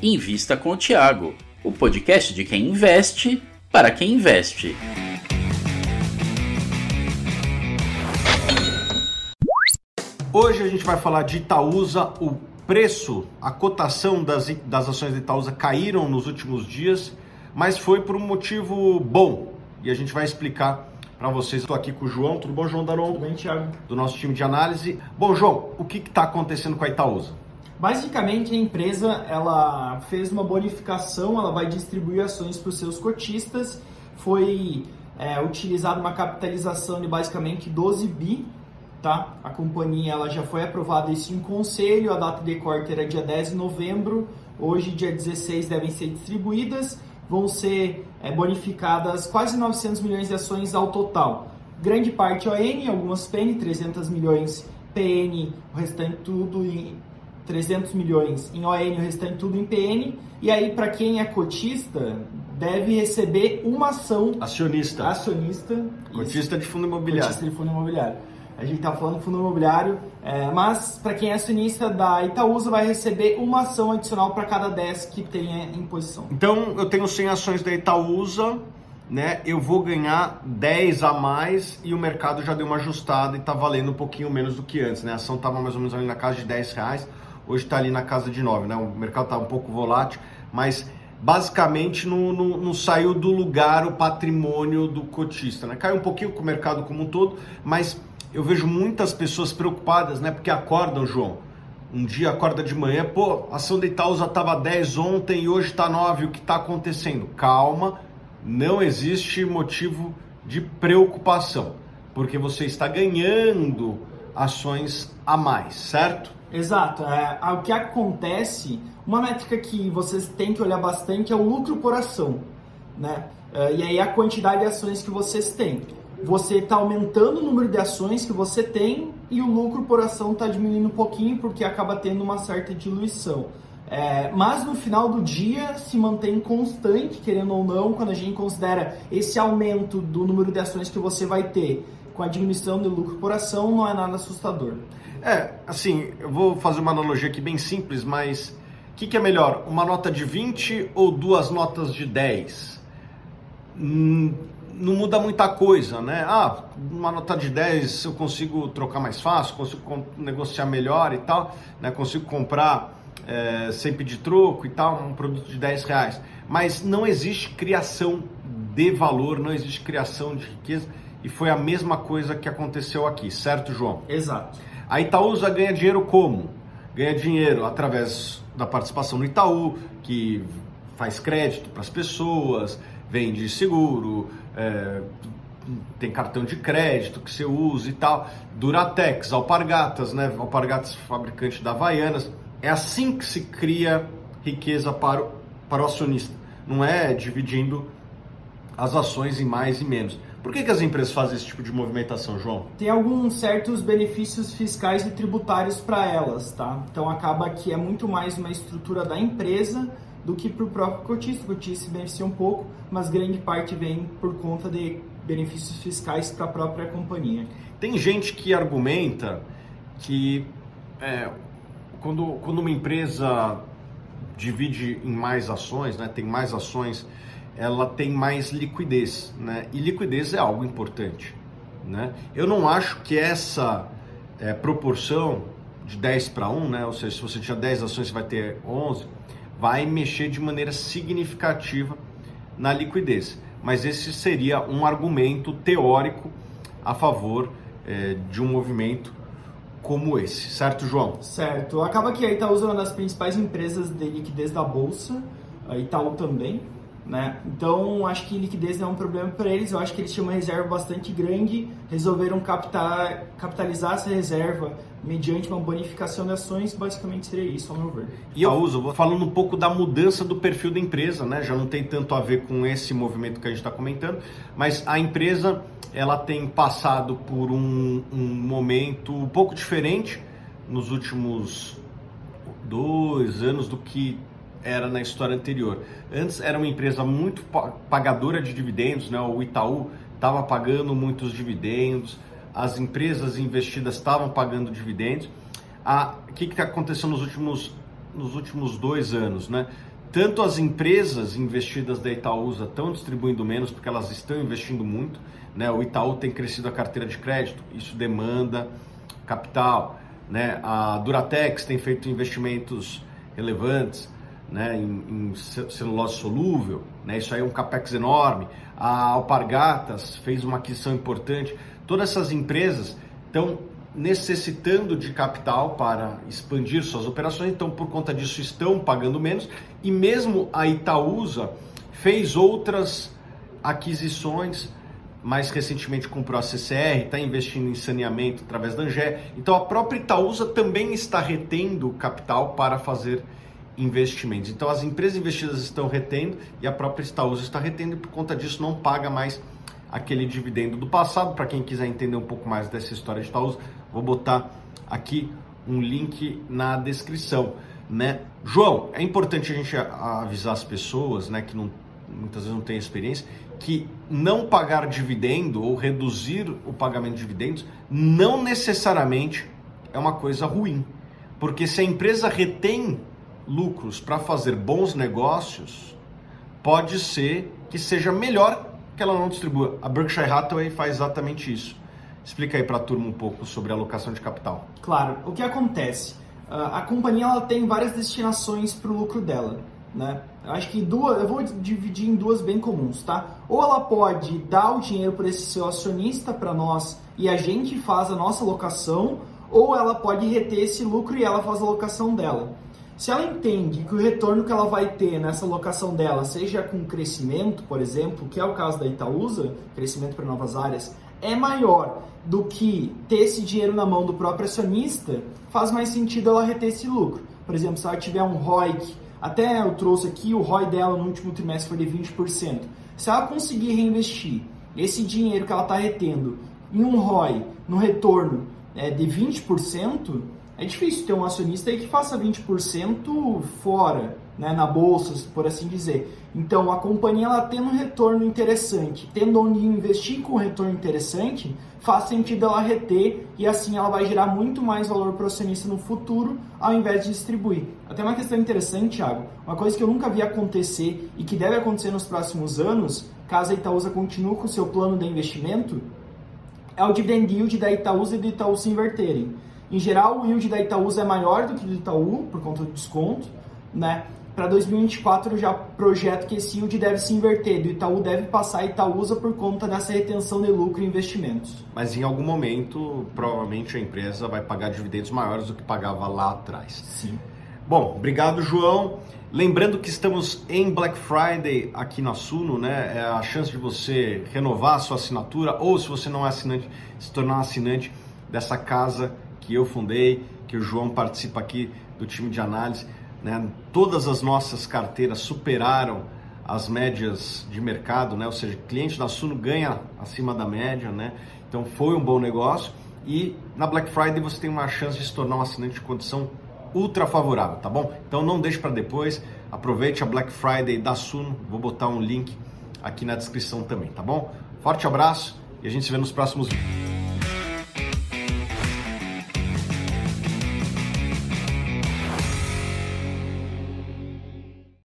Invista com o Tiago, o podcast de quem investe para quem investe. Hoje a gente vai falar de Itaúsa, o preço, a cotação das, das ações de Itaúsa caíram nos últimos dias, mas foi por um motivo bom e a gente vai explicar para vocês. Estou aqui com o João, tudo bom, João Daron? Tudo bem, Thiago? Do nosso time de análise. Bom, João, o que está acontecendo com a Itaúsa? Basicamente, a empresa ela fez uma bonificação, ela vai distribuir ações para os seus cotistas. Foi é, utilizada uma capitalização de basicamente 12 bi. Tá? A companhia ela já foi aprovada isso em conselho, a data de corte era dia 10 de novembro, hoje, dia 16, devem ser distribuídas. Vão ser é, bonificadas quase 900 milhões de ações ao total. Grande parte ON, algumas PN, 300 milhões PN, o restante tudo em 300 milhões em ON, o restante tudo em PN. E aí, para quem é cotista, deve receber uma ação. Acionista. Acionista. Cotista isso. de fundo imobiliário. Cotista de fundo imobiliário. A gente está falando de fundo imobiliário, é, mas para quem é acionista da Itaúsa vai receber uma ação adicional para cada 10 que tenha em posição. Então eu tenho 100 ações da Itaúsa, né? Eu vou ganhar 10 a mais e o mercado já deu uma ajustada e está valendo um pouquinho menos do que antes, né? A ação estava mais ou menos ali na casa de 10 reais hoje está ali na casa de 9, né? O mercado está um pouco volátil, mas basicamente não, não, não, saiu do lugar o patrimônio do cotista, né? Caiu um pouquinho com o mercado como um todo, mas eu vejo muitas pessoas preocupadas, né? Porque acordam, João. Um dia acorda de manhã, pô, a ação da Itaúsa estava 10 ontem e hoje está 9, o que está acontecendo? Calma, não existe motivo de preocupação, porque você está ganhando ações a mais, certo? Exato. É, o que acontece, uma métrica que vocês têm que olhar bastante é o lucro por ação, né? É, e aí a quantidade de ações que vocês têm. Você está aumentando o número de ações que você tem e o lucro por ação está diminuindo um pouquinho porque acaba tendo uma certa diluição. É, mas no final do dia se mantém constante, querendo ou não, quando a gente considera esse aumento do número de ações que você vai ter com a diminuição do lucro por ação, não é nada assustador. É, assim, eu vou fazer uma analogia aqui bem simples, mas o que, que, é melhor, uma nota de 20 ou duas notas de 10? Hum, não muda muita coisa, né? Ah, uma nota de 10 eu consigo trocar mais fácil, consigo negociar melhor e tal, né? consigo comprar é, sem pedir troco e tal, um produto de 10 reais. Mas não existe criação de valor, não existe criação de riqueza e foi a mesma coisa que aconteceu aqui, certo, João? Exato. A Itaúsa ganha dinheiro como? Ganha dinheiro através da participação no Itaú, que faz crédito para as pessoas, vende seguro, é, tem cartão de crédito que você usa e tal. Duratex, Alpargatas, né? Alpargatas fabricante da Havaianas. É assim que se cria riqueza para o, para o acionista. Não é dividindo as ações em mais e menos. Por que, que as empresas fazem esse tipo de movimentação, João? Tem alguns certos benefícios fiscais e tributários para elas, tá? Então acaba que é muito mais uma estrutura da empresa do que para o próprio cotista. O cotista se beneficia um pouco, mas grande parte vem por conta de benefícios fiscais para a própria companhia. Tem gente que argumenta que é, quando, quando uma empresa divide em mais ações, né, tem mais ações ela tem mais liquidez, né? E liquidez é algo importante, né? Eu não acho que essa é, proporção de 10 para 1, né? Ou seja, se você tinha 10 ações, você vai ter 11, vai mexer de maneira significativa na liquidez. Mas esse seria um argumento teórico a favor é, de um movimento como esse, certo, João? Certo. Acaba que a Itaú é uma das principais empresas de liquidez da bolsa, a Itaú também, né? Então, acho que liquidez não é um problema para eles. Eu acho que eles tinham uma reserva bastante grande, resolveram captar, capitalizar essa reserva mediante uma bonificação de ações. Basicamente seria isso, ao meu ver. E eu uso, falando um pouco da mudança do perfil da empresa, né? Já não tem tanto a ver com esse movimento que a gente está comentando, mas a empresa ela tem passado por um, um momento um pouco diferente nos últimos dois anos do que era na história anterior. Antes era uma empresa muito pagadora de dividendos, né? o Itaú estava pagando muitos dividendos, as empresas investidas estavam pagando dividendos. O que, que aconteceu nos últimos nos últimos dois anos, né? Tanto as empresas investidas da Itaúsa estão distribuindo menos porque elas estão investindo muito, né? O Itaú tem crescido a carteira de crédito, isso demanda capital, né? A Duratex tem feito investimentos relevantes, né? Em, em celulose solúvel, né? Isso aí é um capex enorme. A Alpargatas fez uma aquisição importante. Todas essas empresas estão necessitando de capital para expandir suas operações, então por conta disso estão pagando menos e mesmo a Itaúsa fez outras aquisições, mais recentemente comprou a CCR, está investindo em saneamento através da Angé, então a própria Itaúsa também está retendo capital para fazer investimentos. Então as empresas investidas estão retendo e a própria Itaúsa está retendo e por conta disso não paga mais aquele dividendo do passado. Para quem quiser entender um pouco mais dessa história de Itaúsa, vou botar aqui um link na descrição, né? João, é importante a gente avisar as pessoas, né, que não, muitas vezes não têm experiência, que não pagar dividendo ou reduzir o pagamento de dividendos não necessariamente é uma coisa ruim. Porque se a empresa retém lucros para fazer bons negócios, pode ser que seja melhor que ela não distribua. A Berkshire Hathaway faz exatamente isso. Explica aí para a turma um pouco sobre a alocação de capital. Claro, o que acontece? Ah, a companhia ela tem várias destinações para o lucro dela. Né? Acho que duas, eu vou dividir em duas bem comuns, tá? Ou ela pode dar o dinheiro para esse seu acionista para nós e a gente faz a nossa alocação, ou ela pode reter esse lucro e ela faz a alocação dela. Se ela entende que o retorno que ela vai ter nessa locação dela, seja com crescimento, por exemplo, que é o caso da Itaúsa, crescimento para novas áreas, é maior do que ter esse dinheiro na mão do próprio acionista, faz mais sentido ela reter esse lucro. Por exemplo, se ela tiver um ROIC, até eu trouxe aqui, o ROI dela no último trimestre foi de 20%. Se ela conseguir reinvestir esse dinheiro que ela está retendo em um ROI, no retorno é, de 20%, é difícil ter um acionista aí que faça 20% fora, né, na bolsa, por assim dizer. Então, a companhia ela tendo um retorno interessante, tendo onde investir com um retorno interessante, faz sentido ela reter e assim ela vai gerar muito mais valor para o acionista no futuro, ao invés de distribuir. Até uma questão interessante, Thiago, uma coisa que eu nunca vi acontecer e que deve acontecer nos próximos anos, caso a Itaúsa continue com o seu plano de investimento, é o dividend yield da Itaúsa e do Itaú se inverterem. Em geral, o yield da Itaúsa é maior do que do Itaú, por conta do desconto, né? Para 2024 eu já projeto que esse yield deve se inverter, do Itaú deve passar a Itaúsa por conta dessa retenção de lucro e investimentos. Mas em algum momento, provavelmente a empresa vai pagar dividendos maiores do que pagava lá atrás. Sim. Bom, obrigado João. Lembrando que estamos em Black Friday aqui na Suno, né? É a chance de você renovar a sua assinatura ou se você não é assinante, se tornar assinante dessa casa que eu fundei, que o João participa aqui do time de análise. Né? Todas as nossas carteiras superaram as médias de mercado, né? ou seja, cliente da Suno ganha acima da média, né? então foi um bom negócio. E na Black Friday você tem uma chance de se tornar um assinante de condição ultra favorável, tá bom? Então não deixe para depois, aproveite a Black Friday da Suno, vou botar um link aqui na descrição também, tá bom? Forte abraço e a gente se vê nos próximos vídeos.